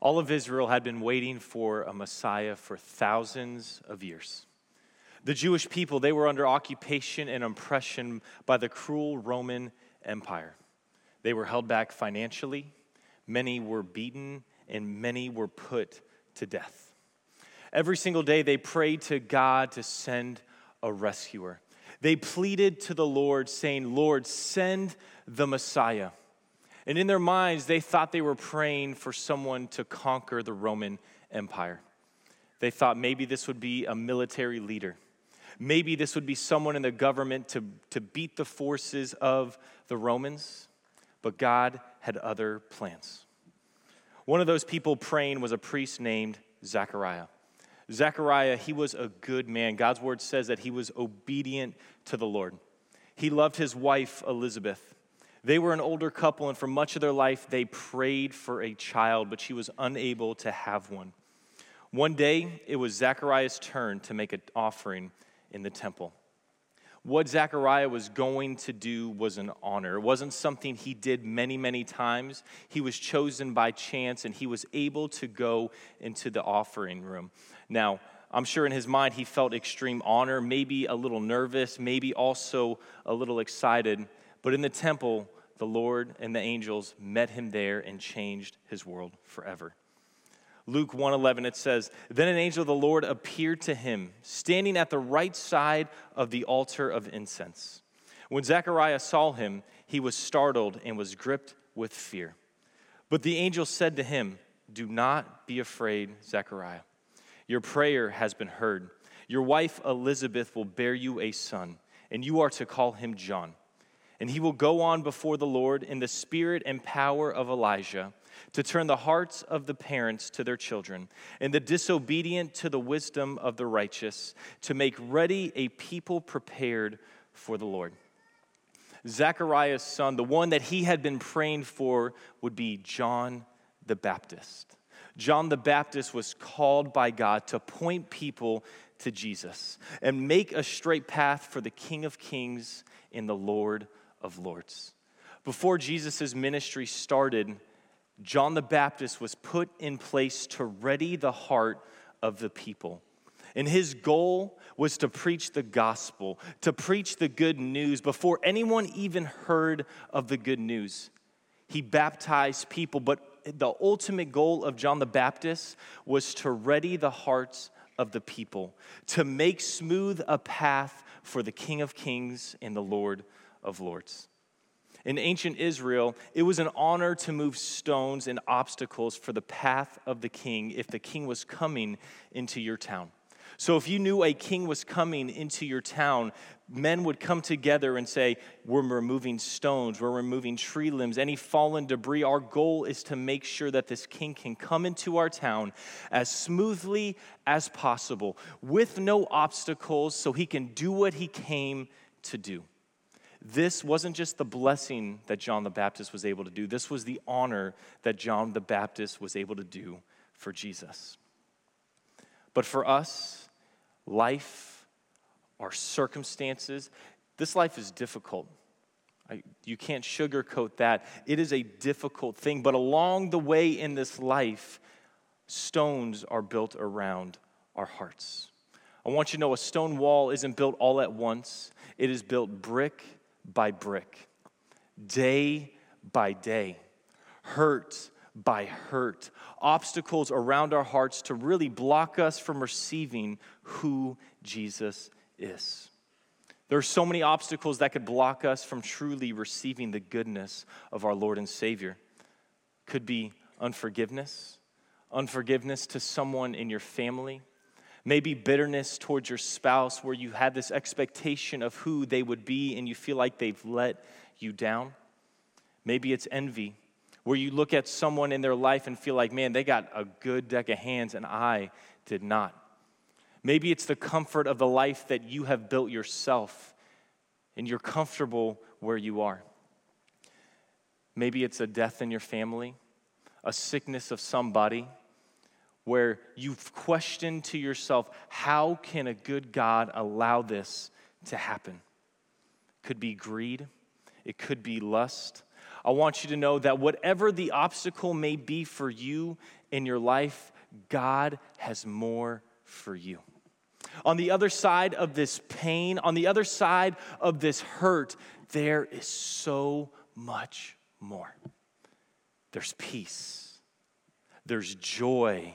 All of Israel had been waiting for a Messiah for thousands of years. The Jewish people, they were under occupation and oppression by the cruel Roman Empire. They were held back financially, many were beaten, and many were put to death. Every single day, they prayed to God to send a rescuer. They pleaded to the Lord, saying, Lord, send the Messiah. And in their minds, they thought they were praying for someone to conquer the Roman Empire. They thought maybe this would be a military leader. Maybe this would be someone in the government to, to beat the forces of the Romans. But God had other plans. One of those people praying was a priest named Zechariah. Zechariah, he was a good man. God's word says that he was obedient to the Lord. He loved his wife, Elizabeth. They were an older couple, and for much of their life, they prayed for a child, but she was unable to have one. One day, it was Zechariah's turn to make an offering in the temple. What Zechariah was going to do was an honor. It wasn't something he did many, many times. He was chosen by chance, and he was able to go into the offering room. Now, I'm sure in his mind he felt extreme honor, maybe a little nervous, maybe also a little excited. But in the temple, the Lord and the angels met him there and changed his world forever. Luke 1:11 it says, "Then an angel of the Lord appeared to him, standing at the right side of the altar of incense. When Zechariah saw him, he was startled and was gripped with fear. But the angel said to him, "Do not be afraid, Zechariah. Your prayer has been heard. Your wife Elizabeth will bear you a son, and you are to call him John." And he will go on before the Lord in the spirit and power of Elijah to turn the hearts of the parents to their children and the disobedient to the wisdom of the righteous, to make ready a people prepared for the Lord. Zechariah's son, the one that he had been praying for, would be John the Baptist. John the Baptist was called by God to point people to Jesus and make a straight path for the King of Kings and the Lord of Lords. Before Jesus' ministry started, John the Baptist was put in place to ready the heart of the people. And his goal was to preach the gospel, to preach the good news before anyone even heard of the good news. He baptized people, but the ultimate goal of John the Baptist was to ready the hearts of the people, to make smooth a path for the King of Kings and the Lord of Lords. In ancient Israel, it was an honor to move stones and obstacles for the path of the king if the king was coming into your town. So, if you knew a king was coming into your town, men would come together and say, We're removing stones, we're removing tree limbs, any fallen debris. Our goal is to make sure that this king can come into our town as smoothly as possible, with no obstacles, so he can do what he came to do. This wasn't just the blessing that John the Baptist was able to do, this was the honor that John the Baptist was able to do for Jesus. But for us, life, our circumstances, this life is difficult. I, you can't sugarcoat that. It is a difficult thing. But along the way in this life, stones are built around our hearts. I want you to know a stone wall isn't built all at once, it is built brick by brick, day by day, hurt by hurt, obstacles around our hearts to really block us from receiving who Jesus is. There are so many obstacles that could block us from truly receiving the goodness of our Lord and Savior. Could be unforgiveness, unforgiveness to someone in your family, maybe bitterness towards your spouse where you had this expectation of who they would be and you feel like they've let you down. Maybe it's envy where you look at someone in their life and feel like, man, they got a good deck of hands and I did not. Maybe it's the comfort of the life that you have built yourself and you're comfortable where you are. Maybe it's a death in your family, a sickness of somebody where you've questioned to yourself, how can a good God allow this to happen? Could be greed, it could be lust. I want you to know that whatever the obstacle may be for you in your life, God has more for you. On the other side of this pain, on the other side of this hurt, there is so much more. There's peace, there's joy,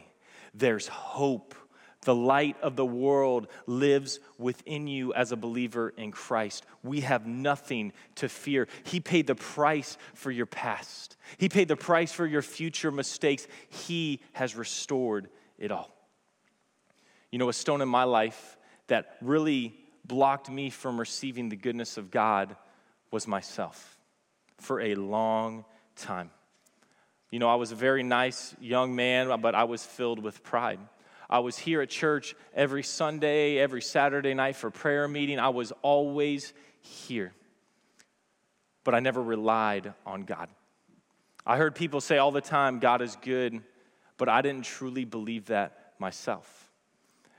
there's hope. The light of the world lives within you as a believer in Christ. We have nothing to fear. He paid the price for your past, He paid the price for your future mistakes. He has restored it all. You know, a stone in my life that really blocked me from receiving the goodness of God was myself for a long time. You know, I was a very nice young man, but I was filled with pride. I was here at church every Sunday, every Saturday night for prayer meeting. I was always here. But I never relied on God. I heard people say all the time, God is good, but I didn't truly believe that myself.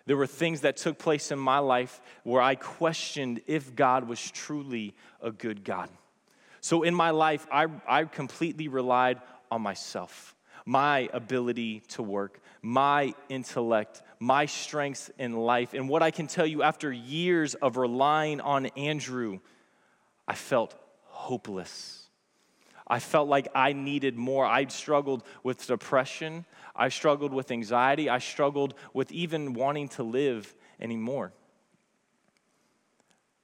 There were things that took place in my life where I questioned if God was truly a good God. So in my life, I, I completely relied on myself my ability to work, my intellect, my strengths in life. And what I can tell you after years of relying on Andrew, I felt hopeless. I felt like I needed more. I struggled with depression. I struggled with anxiety. I struggled with even wanting to live anymore.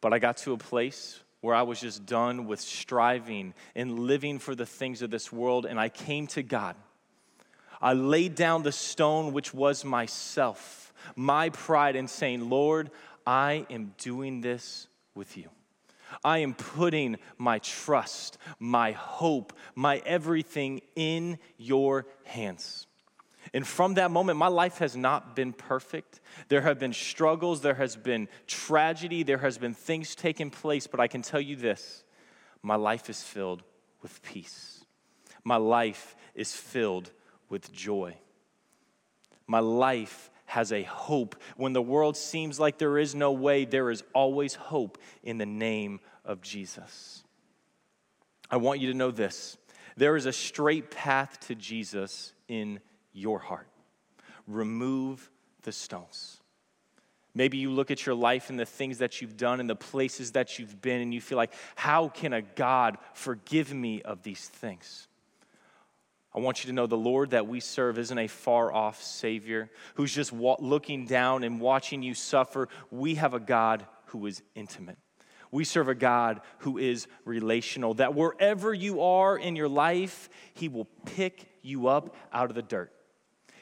But I got to a place where I was just done with striving and living for the things of this world, and I came to God. I laid down the stone which was myself, my pride, and saying, Lord, I am doing this with you. I am putting my trust, my hope, my everything in your hands. And from that moment, my life has not been perfect. There have been struggles, there has been tragedy, there has been things taking place, but I can tell you this my life is filled with peace. My life is filled with joy. My life has a hope. When the world seems like there is no way, there is always hope in the name of Jesus. I want you to know this there is a straight path to Jesus in your heart. Remove the stones. Maybe you look at your life and the things that you've done and the places that you've been, and you feel like, how can a God forgive me of these things? I want you to know the Lord that we serve isn't a far off Savior who's just wa- looking down and watching you suffer. We have a God who is intimate. We serve a God who is relational, that wherever you are in your life, He will pick you up out of the dirt.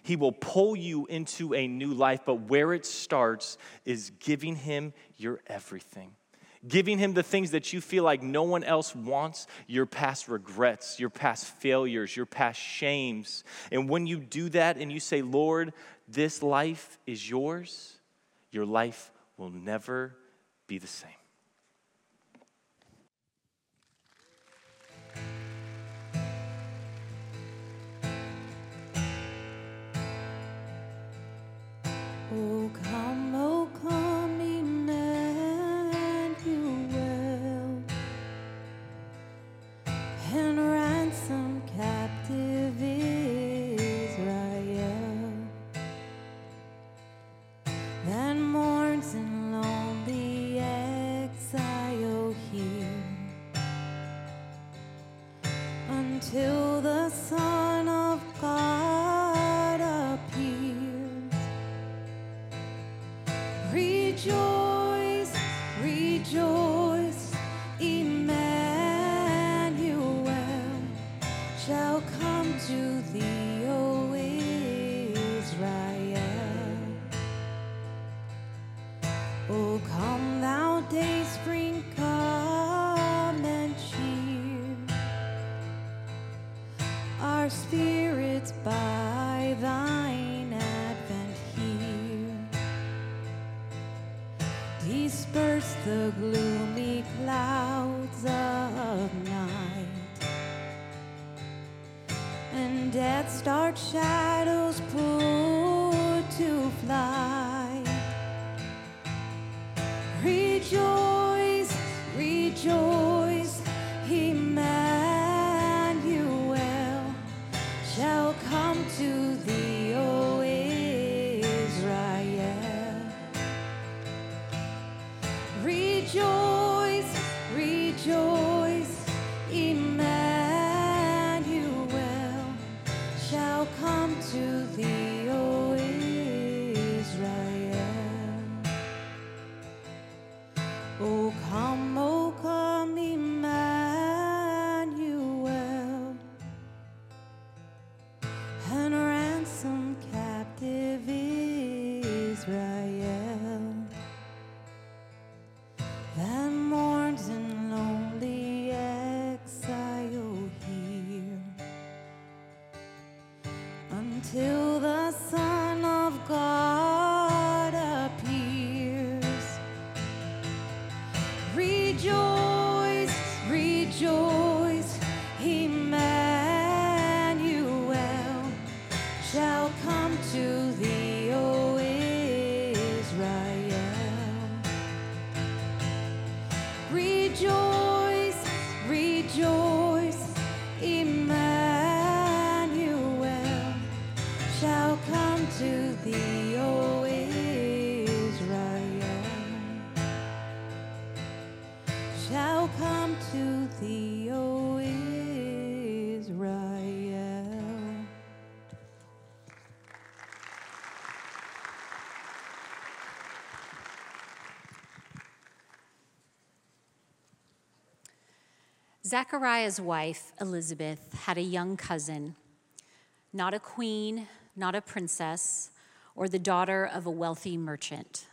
He will pull you into a new life, but where it starts is giving Him your everything giving him the things that you feel like no one else wants your past regrets, your past failures, your past shames. And when you do that and you say, Lord, this life is yours, your life will never be the same. Oh, come, oh, come, Disperse the gloomy clouds of night, and death's dark shadows put Zechariah's wife, Elizabeth, had a young cousin, not a queen, not a princess, or the daughter of a wealthy merchant.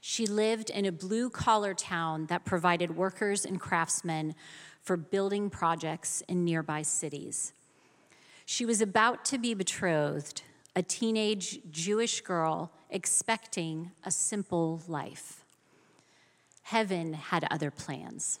She lived in a blue collar town that provided workers and craftsmen for building projects in nearby cities. She was about to be betrothed, a teenage Jewish girl expecting a simple life. Heaven had other plans.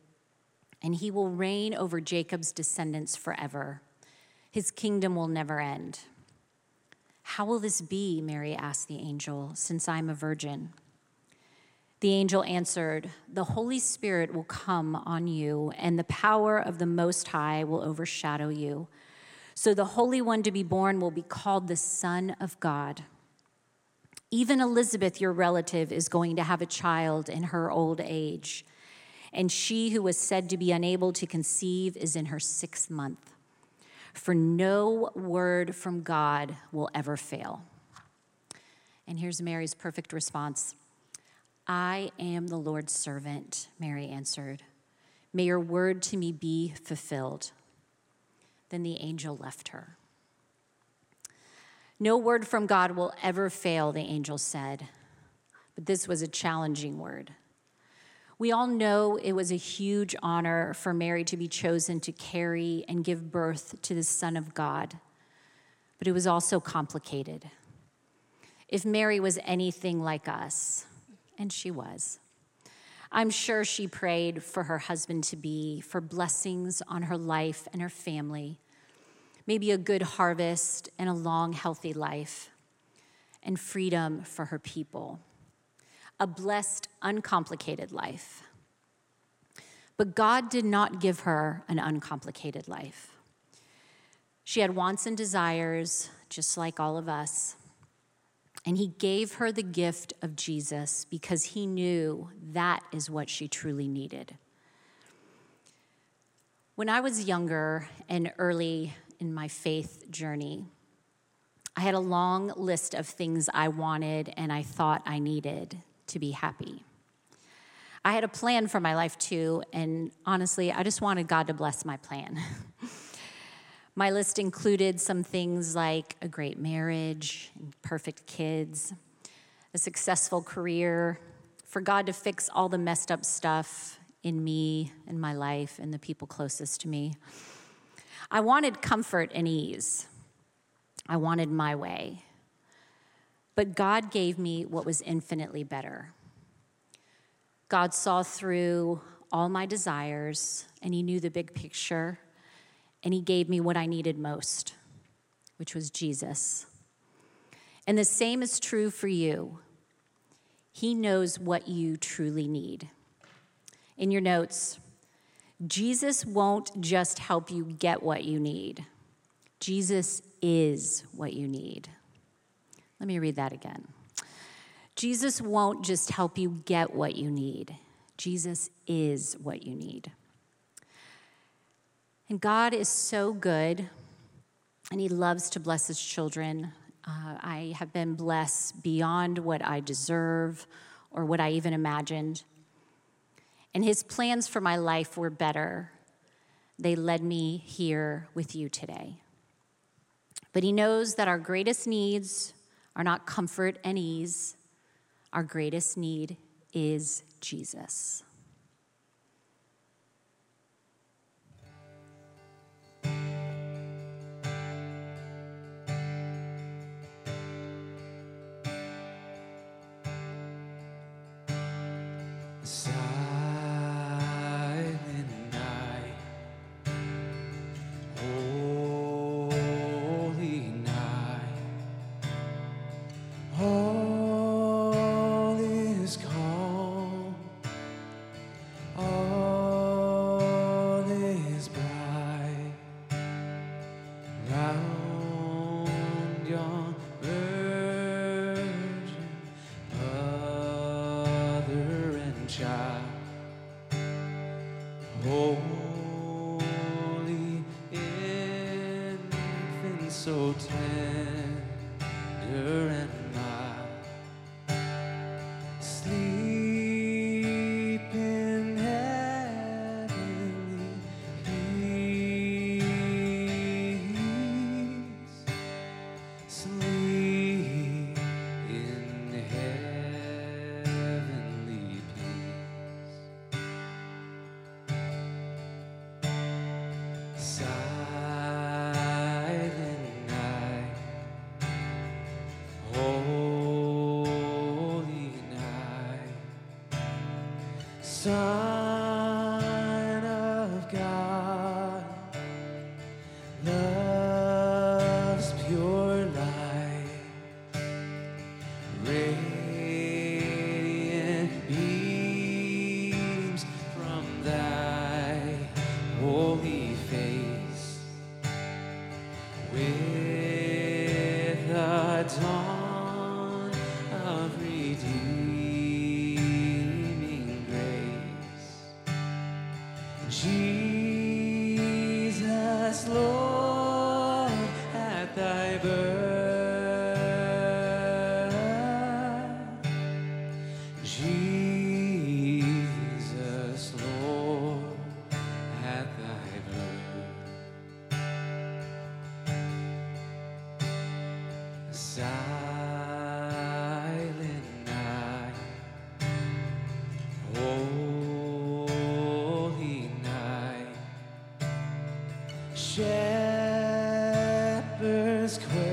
and he will reign over Jacob's descendants forever. His kingdom will never end. How will this be? Mary asked the angel, since I'm a virgin. The angel answered, The Holy Spirit will come on you, and the power of the Most High will overshadow you. So the Holy One to be born will be called the Son of God. Even Elizabeth, your relative, is going to have a child in her old age and she who was said to be unable to conceive is in her sixth month. For no word from God will ever fail. And here's Mary's perfect response I am the Lord's servant, Mary answered. May your word to me be fulfilled. Then the angel left her. No word from God will ever fail, the angel said. But this was a challenging word. We all know it was a huge honor for Mary to be chosen to carry and give birth to the Son of God, but it was also complicated. If Mary was anything like us, and she was, I'm sure she prayed for her husband to be, for blessings on her life and her family, maybe a good harvest and a long, healthy life, and freedom for her people a blessed, uncomplicated life. But God did not give her an uncomplicated life. She had wants and desires, just like all of us. And He gave her the gift of Jesus because He knew that is what she truly needed. When I was younger and early in my faith journey, I had a long list of things I wanted and I thought I needed to be happy. I had a plan for my life too, and honestly, I just wanted God to bless my plan. my list included some things like a great marriage, perfect kids, a successful career, for God to fix all the messed up stuff in me and my life and the people closest to me. I wanted comfort and ease. I wanted my way. But God gave me what was infinitely better. God saw through all my desires, and He knew the big picture, and He gave me what I needed most, which was Jesus. And the same is true for you. He knows what you truly need. In your notes, Jesus won't just help you get what you need, Jesus is what you need. Let me read that again. Jesus won't just help you get what you need, Jesus is what you need. And God is so good, and He loves to bless His children. Uh, I have been blessed beyond what I deserve or what I even imagined. And His plans for my life were better. They led me here with you today. But He knows that our greatest needs are not comfort and ease. Our greatest need is Jesus. Son shepherds quake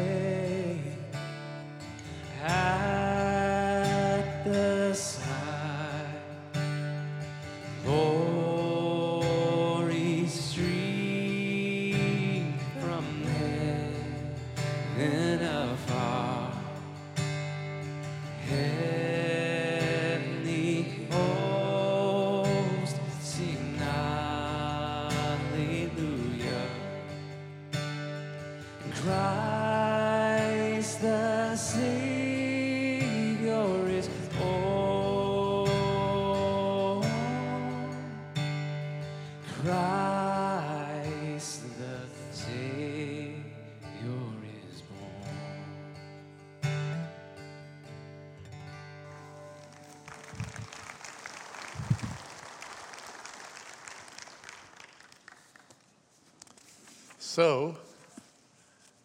So,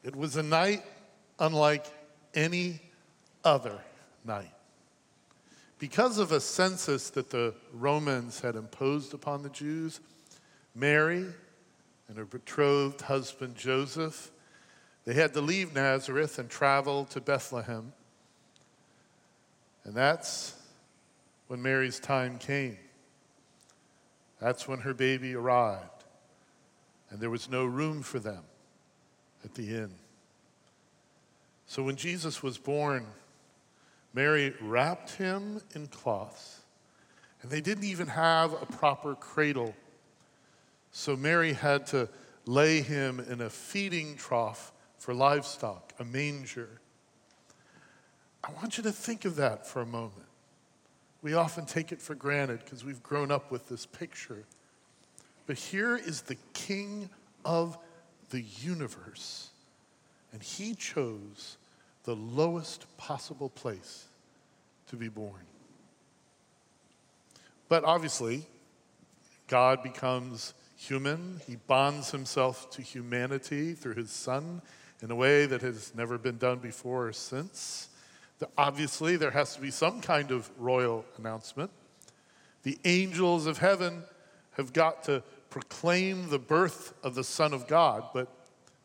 it was a night unlike any other night. Because of a census that the Romans had imposed upon the Jews, Mary and her betrothed husband Joseph, they had to leave Nazareth and travel to Bethlehem. And that's when Mary's time came. That's when her baby arrived and there was no room for them at the inn. So when Jesus was born, Mary wrapped him in cloths, and they didn't even have a proper cradle. So Mary had to lay him in a feeding trough for livestock, a manger. I want you to think of that for a moment. We often take it for granted because we've grown up with this picture. But here is the king of the universe, and he chose the lowest possible place to be born. But obviously, God becomes human. He bonds himself to humanity through his son in a way that has never been done before or since. Obviously, there has to be some kind of royal announcement. The angels of heaven have got to proclaim the birth of the Son of God. But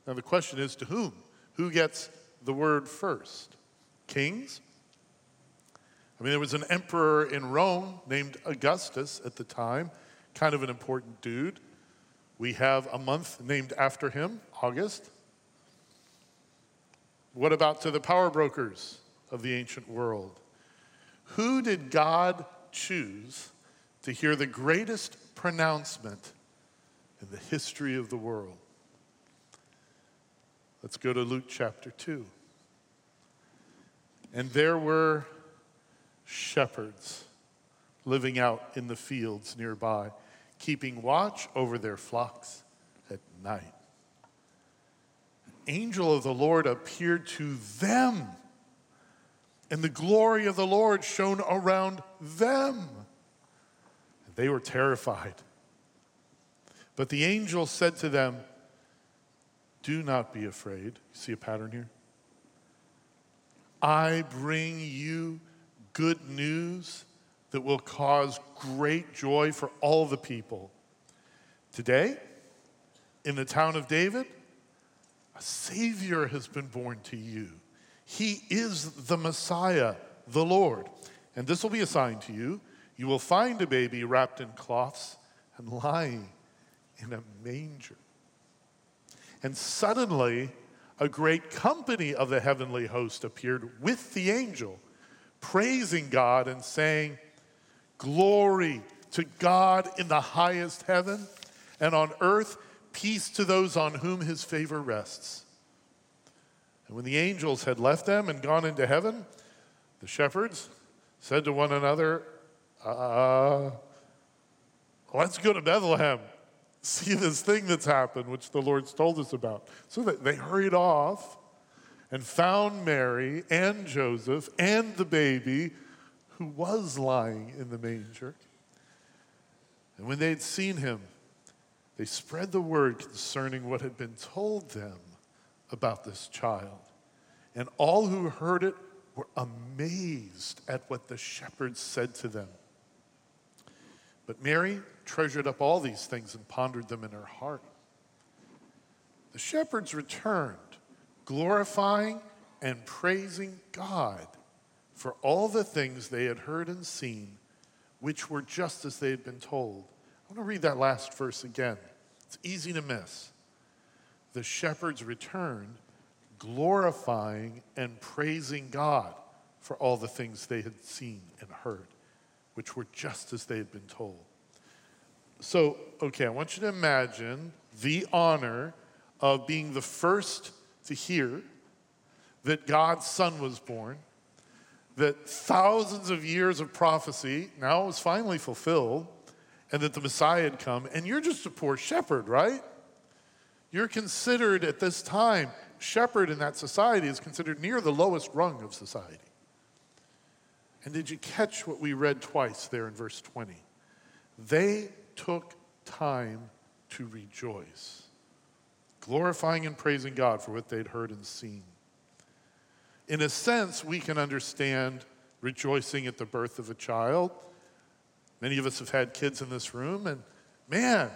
now the question is to whom? Who gets the word first? Kings? I mean, there was an emperor in Rome named Augustus at the time, kind of an important dude. We have a month named after him, August. What about to the power brokers of the ancient world? Who did God choose to hear the greatest pronouncement in the history of the world? Let's go to Luke chapter 2. And there were shepherds living out in the fields nearby, keeping watch over their flocks at night. An angel of the Lord appeared to them, and the glory of the Lord shone around them. They were terrified. But the angel said to them, Do not be afraid. You see a pattern here? I bring you good news that will cause great joy for all the people. Today, in the town of David, a Savior has been born to you. He is the Messiah, the Lord. And this will be a sign to you. You will find a baby wrapped in cloths and lying in a manger. And suddenly, a great company of the heavenly host appeared with the angel, praising God and saying, Glory to God in the highest heaven, and on earth, peace to those on whom his favor rests. And when the angels had left them and gone into heaven, the shepherds said to one another, uh, Let's go to Bethlehem, see this thing that's happened, which the Lord's told us about. So they, hurried off and found Mary and Joseph and the baby who was lying in the manger. And when they had seen him, they spread the word concerning what had been told them about this child. And all who heard it were amazed at what the shepherds said to them. But Mary treasured up all these things and pondered them in her heart. The shepherds returned, glorifying and praising God for all the things they had heard and seen, which were just as they had been told. I want to read that last verse again. It's easy to miss. The shepherds returned, glorifying and praising God for all the things they had seen and heard, which were just as they had been told. So, okay, I want you to imagine the honor of being the first to hear that God's son was born, that thousands of years of prophecy now was finally fulfilled, and that the Messiah had come, and you're just a poor shepherd, right? You're considered at this time, shepherd in that society is considered near the lowest rung of society. And did you catch what we read twice there in verse 20? They took time to rejoice, glorifying and praising God for what they'd heard and seen. In a sense, we can understand rejoicing at the birth of a child. Many of us have had kids in this room, and man,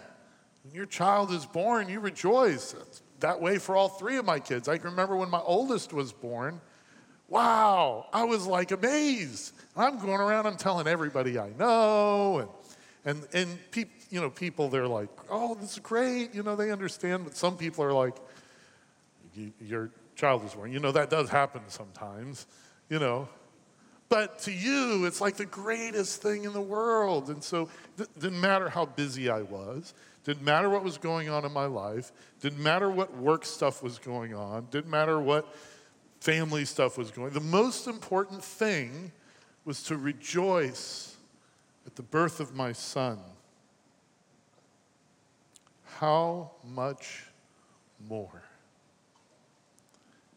when your child is born, you rejoice. That way for all three of my kids. I can remember when my oldest was born. Wow, I was like amazed. I'm going around, I'm telling everybody I know, and and and peop, you know, people they're like, "Oh, this is great," you know, they understand. But some people are like, "Your child is born." You know, that does happen sometimes, you know. But to you, it's like the greatest thing in the world. And so it didn't matter how busy I was, didn't matter what was going on in my life, didn't matter what work stuff was going on, didn't matter what family stuff was going. The most important thing was to rejoice at the birth of my son. How much more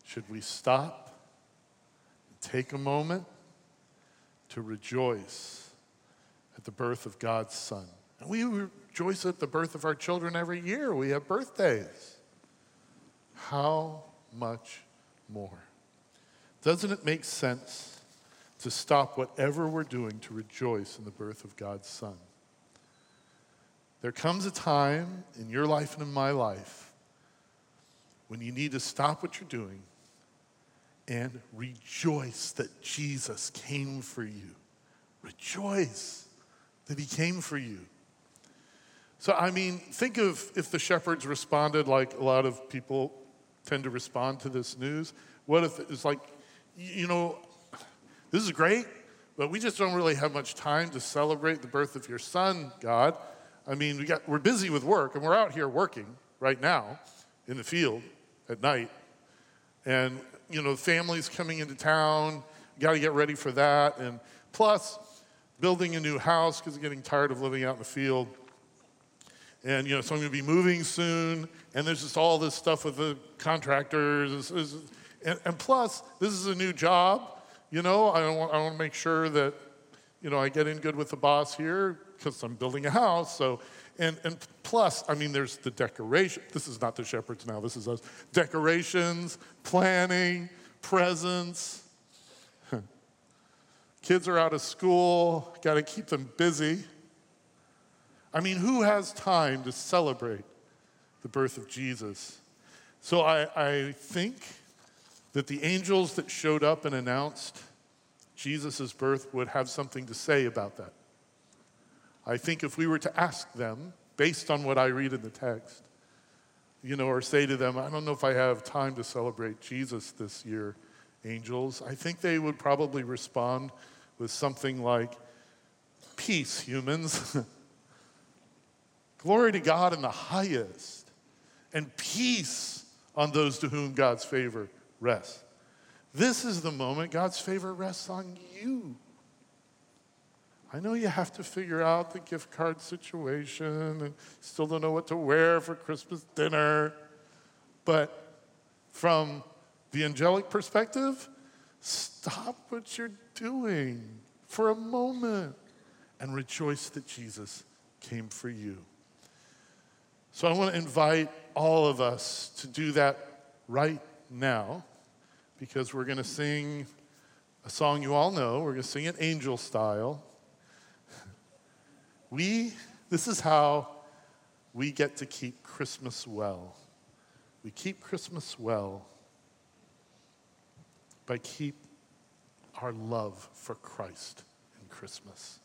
should we stop and take a moment to rejoice at the birth of God's Son. And we rejoice at the birth of our children every year. We have birthdays. How much more? Doesn't it make sense to stop whatever we're doing to rejoice in the birth of God's Son? There comes a time in your life and in my life when you need to stop what you're doing and rejoice that Jesus came for you. Rejoice that he came for you. So, I mean, think of if the shepherds responded like a lot of people tend to respond to this news. What if it's like, you know, this is great, but we just don't really have much time to celebrate the birth of your son, God. I mean, we got, we're busy with work, and we're out here working right now in the field at night. And, you know, families coming into town, got to get ready for that. And plus, building a new house because getting tired of living out in the field. And, you know, so I'm going to be moving soon. And there's just all this stuff with the contractors. And, and plus, this is a new job. You know, I want, I want to make sure that, you know, I get in good with the boss here because I'm building a house. So, and, and plus, I mean, there's the decoration. This is not the shepherds now, this is us. Decorations, planning, presents. Kids are out of school, got to keep them busy. I mean, who has time to celebrate the birth of Jesus? So I, I think that the angels that showed up and announced Jesus' birth would have something to say about that. I think if we were to ask them, based on what I read in the text, you know, or say to them, I don't know if I have time to celebrate Jesus this year, angels, I think they would probably respond with something like, Peace, humans. Glory to God in the highest, and peace on those to whom God's favor rests. This is the moment God's favor rests on you. I know you have to figure out the gift card situation and still don't know what to wear for Christmas dinner. But from the angelic perspective, stop what you're doing for a moment and rejoice that Jesus came for you. So I want to invite all of us to do that right now because we're going to sing a song you all know. We're going to sing it angel style. We, this is how we get to keep Christmas well. We keep Christmas well by keep our love for Christ in Christmas.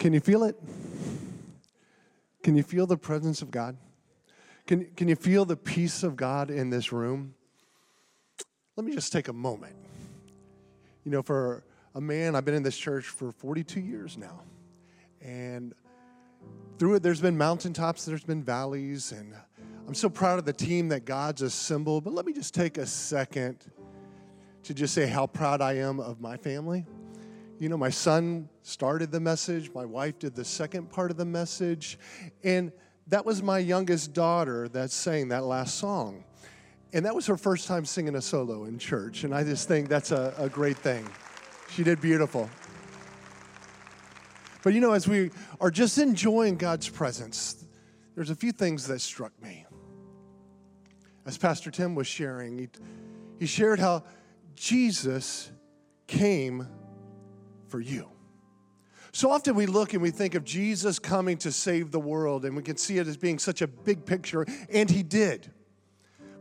Can you feel it? Can you feel the presence of God? Can, can you feel the peace of God in this room? Let me just take a moment. You know, for a man, I've been in this church for 42 years now. And through it, there's been mountaintops, there's been valleys, and I'm so proud of the team that God's assembled. But let me just take a second to just say how proud I am of my family. You know, my son started the message, my wife did the second part of the message, and that was my youngest daughter that sang that last song. And that was her first time singing a solo in church, and I just think that's a, a great thing. She did beautiful. But you know, as we are just enjoying God's presence, there's a few things that struck me. As Pastor Tim was sharing, he, he shared how Jesus came for you. So often we look and we think of Jesus coming to save the world, and we can see it as being such a big picture, and he did.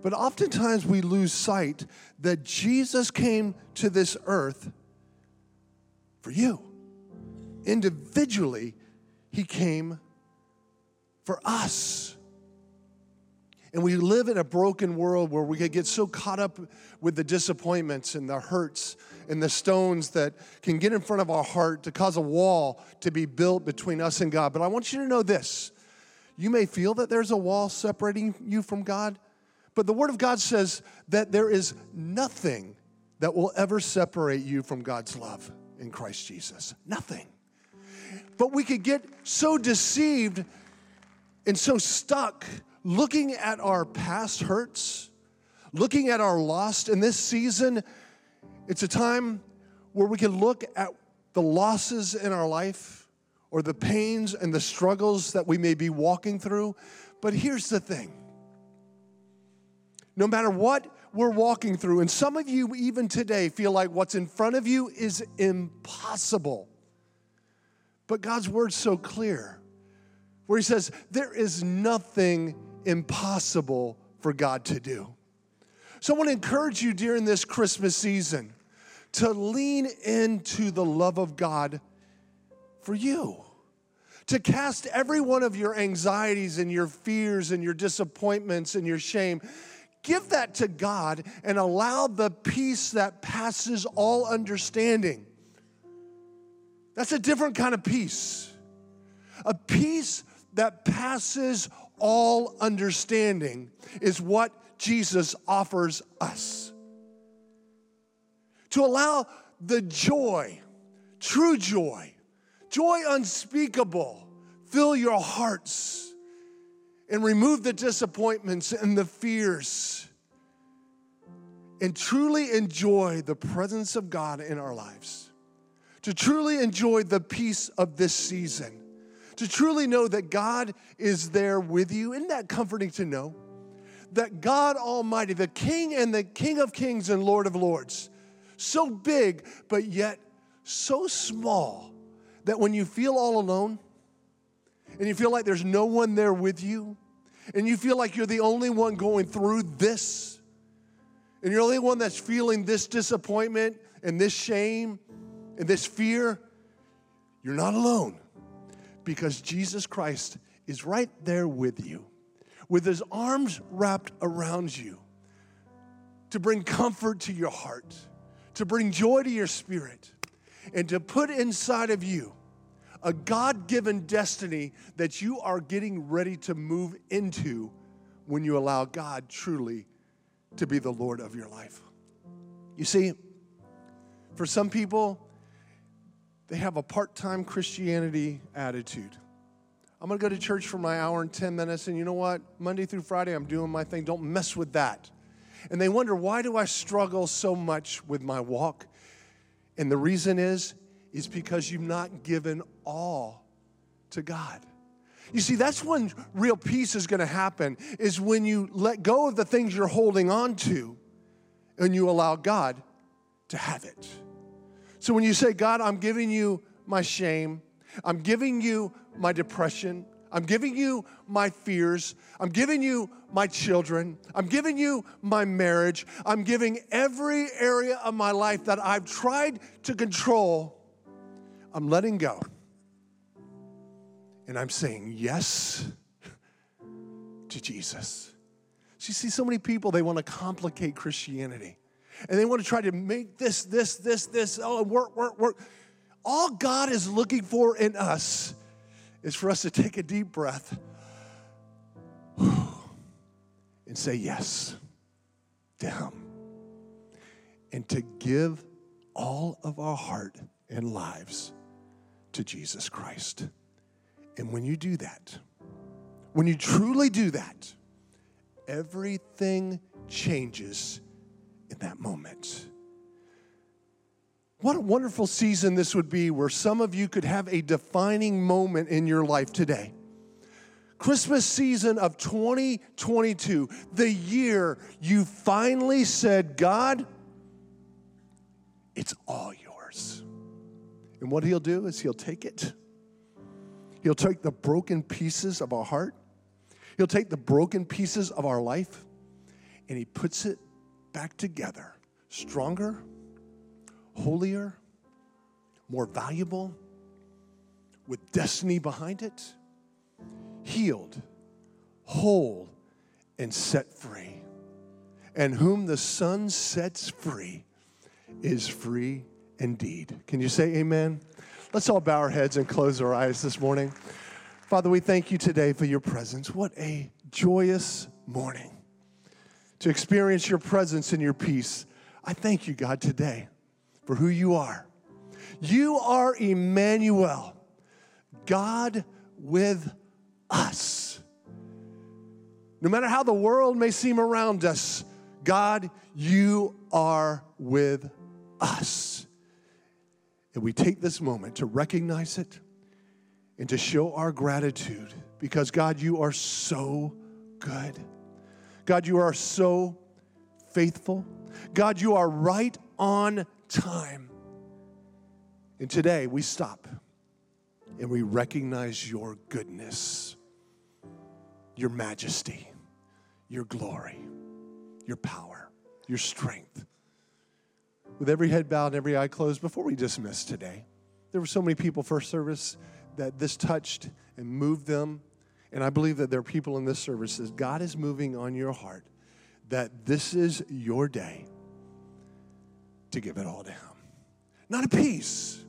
But oftentimes we lose sight that Jesus came to this earth for you. Individually, he came for us. And we live in a broken world where we could get so caught up with the disappointments and the hurts and the stones that can get in front of our heart to cause a wall to be built between us and God. But I want you to know this you may feel that there's a wall separating you from God, but the Word of God says that there is nothing that will ever separate you from God's love in Christ Jesus. Nothing. But we could get so deceived and so stuck looking at our past hurts, looking at our lost. In this season, it's a time where we can look at the losses in our life or the pains and the struggles that we may be walking through. But here's the thing no matter what we're walking through, and some of you even today feel like what's in front of you is impossible. But God's word's so clear, where He says, There is nothing impossible for God to do. So I want to encourage you during this Christmas season to lean into the love of God for you. To cast every one of your anxieties and your fears and your disappointments and your shame, give that to God and allow the peace that passes all understanding. That's a different kind of peace. A peace that passes all understanding is what Jesus offers us. To allow the joy, true joy, joy unspeakable, fill your hearts and remove the disappointments and the fears and truly enjoy the presence of God in our lives. To truly enjoy the peace of this season. To truly know that God is there with you. Isn't that comforting to know? That God Almighty, the King and the King of Kings and Lord of Lords, so big, but yet so small that when you feel all alone and you feel like there's no one there with you, and you feel like you're the only one going through this, and you're the only one that's feeling this disappointment and this shame and this fear, you're not alone because Jesus Christ is right there with you, with his arms wrapped around you to bring comfort to your heart, to bring joy to your spirit, and to put inside of you a God given destiny that you are getting ready to move into when you allow God truly to be the Lord of your life. You see, for some people, they have a part time Christianity attitude. I'm gonna go to church for my hour and 10 minutes, and you know what? Monday through Friday, I'm doing my thing. Don't mess with that. And they wonder, why do I struggle so much with my walk? And the reason is, is because you've not given all to God. You see, that's when real peace is to happen, is when you let go of the things you're holding on to and you allow God to have it. So when you say, God, I'm giving you my shame, I'm giving you my depression, I'm giving you my fears, I'm giving you my children, I'm giving you my marriage, I'm giving every area of my life that I've tried to control, I'm letting go. and I'm saying yes to Jesus. So you see, so many people, they want to complicate Christianity. And they want to try to make this, this, this, this, oh, work, work, work. All God is looking for in us is for us to take a deep breath and say yes to Him. And to give all of our heart and lives to Jesus Christ. And when you do that, when you truly do that, everything changes in that moment. What a wonderful season this would be where some of you could have a defining moment in your life today. Christmas season of 2022, the year you finally said, God, it's all yours. And what he'll do is he'll take it. He'll take the broken pieces of our heart. He'll take the broken pieces of our life and he puts it back together, stronger, holier, more valuable, with destiny behind it, healed, whole, and set free. And whom the Son sets free is free indeed. Can you say amen? Let's all bow our heads and close our eyes this morning. Father, we thank you today for your presence. What a joyous morning to experience your presence and your peace. I thank you, God, today for who you are. You are Emmanuel, God with us. No matter how the world may seem around us, God, you are with us. And we take this moment to recognize it and to show our gratitude because, God, you are so good. God, you are so faithful. God, you are right on time. And today we stop and we recognize your goodness, your majesty, your glory, your power, your strength. With every head bowed and every eye closed, before we dismiss today, there were so many people first service that this touched and moved them. And I believe that there are people in this service that God is moving on your heart, that this is your day to give it all to Him. Not a piece,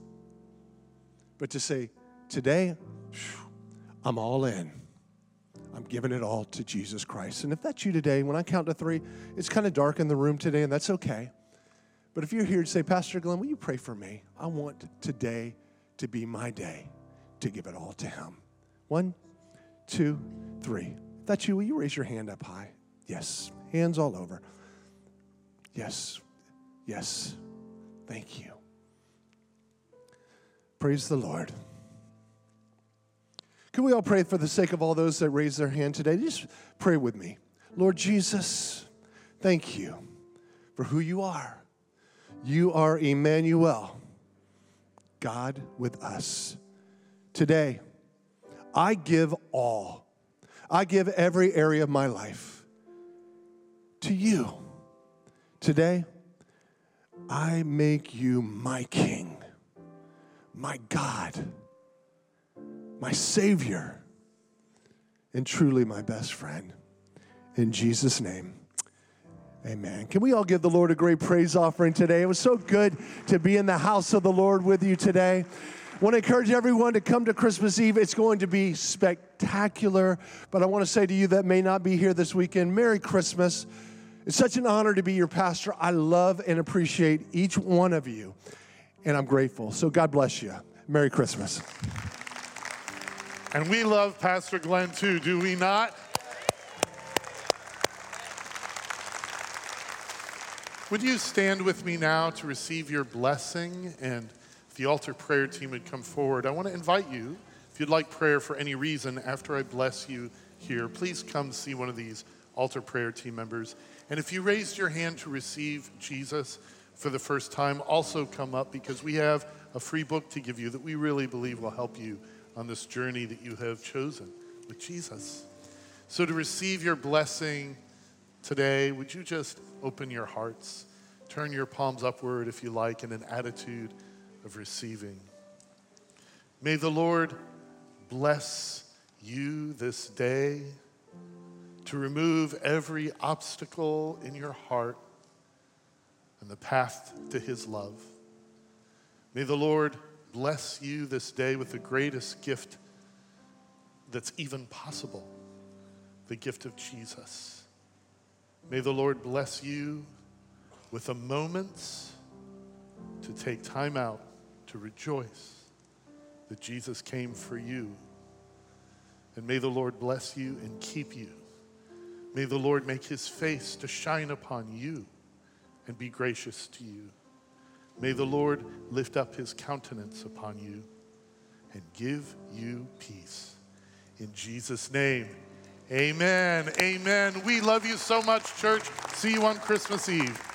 but to say, today, I'm all in. I'm giving it all to Jesus Christ. And if that's you today, when I count to three, it's kind of dark in the room today, and that's okay. But if you're here to say, Pastor Glenn, will you pray for me? I want today to be my day to give it all to Him. One, two, three. If that's you, will you raise your hand up high? Yes. Hands all over. Yes. Yes. Thank you. Praise the Lord. Can we all pray for the sake of all those that raise their hand today? Just pray with me. Lord Jesus, thank you for who you are. You are Emmanuel, God with us. Today, I give all. I give every area of my life to you. Today, I make you my king, my God, my Savior, and truly my best friend. In Jesus' name. Amen. Can we all give the Lord a great praise offering today? It was so good to be in the house of the Lord with you today. I want to encourage everyone to come to Christmas Eve. It's going to be spectacular. But I want to say to you that may not be here this weekend, Merry Christmas. It's such an honor to be your pastor. I love and appreciate each one of you, and I'm grateful. So God bless you. Merry Christmas. And we love Pastor Glenn too, do we not? Would you stand with me now to receive your blessing? And if the altar prayer team would come forward, I want to invite you, if you'd like prayer for any reason after I bless you here, please come see one of these altar prayer team members. And if you raised your hand to receive Jesus for the first time, also come up because we have a free book to give you that we really believe will help you on this journey that you have chosen with Jesus. So, to receive your blessing today, would you just open your hearts? Turn your palms upward if you like in an attitude of receiving. May the Lord bless you this day to remove every obstacle in your heart and the path to his love. May the Lord bless you this day with the greatest gift that's even possible the gift of Jesus. May the Lord bless you with the moments to take time out to rejoice that Jesus came for you. And may the Lord bless you and keep you. May the Lord make his face to shine upon you and be gracious to you. May the Lord lift up his countenance upon you and give you peace. In Jesus' name, amen. Amen. We love you so much, church. See you on Christmas Eve.